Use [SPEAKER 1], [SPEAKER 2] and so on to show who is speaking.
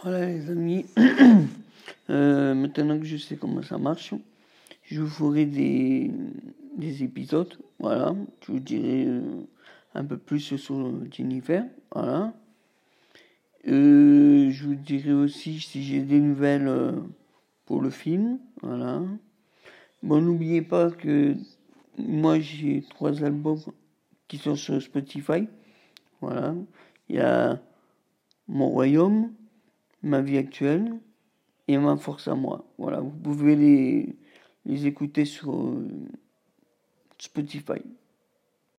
[SPEAKER 1] Voilà les amis, euh, maintenant que je sais comment ça marche, je vous ferai des, des épisodes, voilà, je vous dirai euh, un peu plus sur Jennifer, voilà. Euh, je vous dirai aussi si j'ai des nouvelles pour le film, voilà. Bon, n'oubliez pas que moi j'ai trois albums qui sont sur Spotify, voilà. Il y a Mon Royaume, ma vie actuelle et ma force à moi. Voilà, vous pouvez les, les écouter sur euh, Spotify.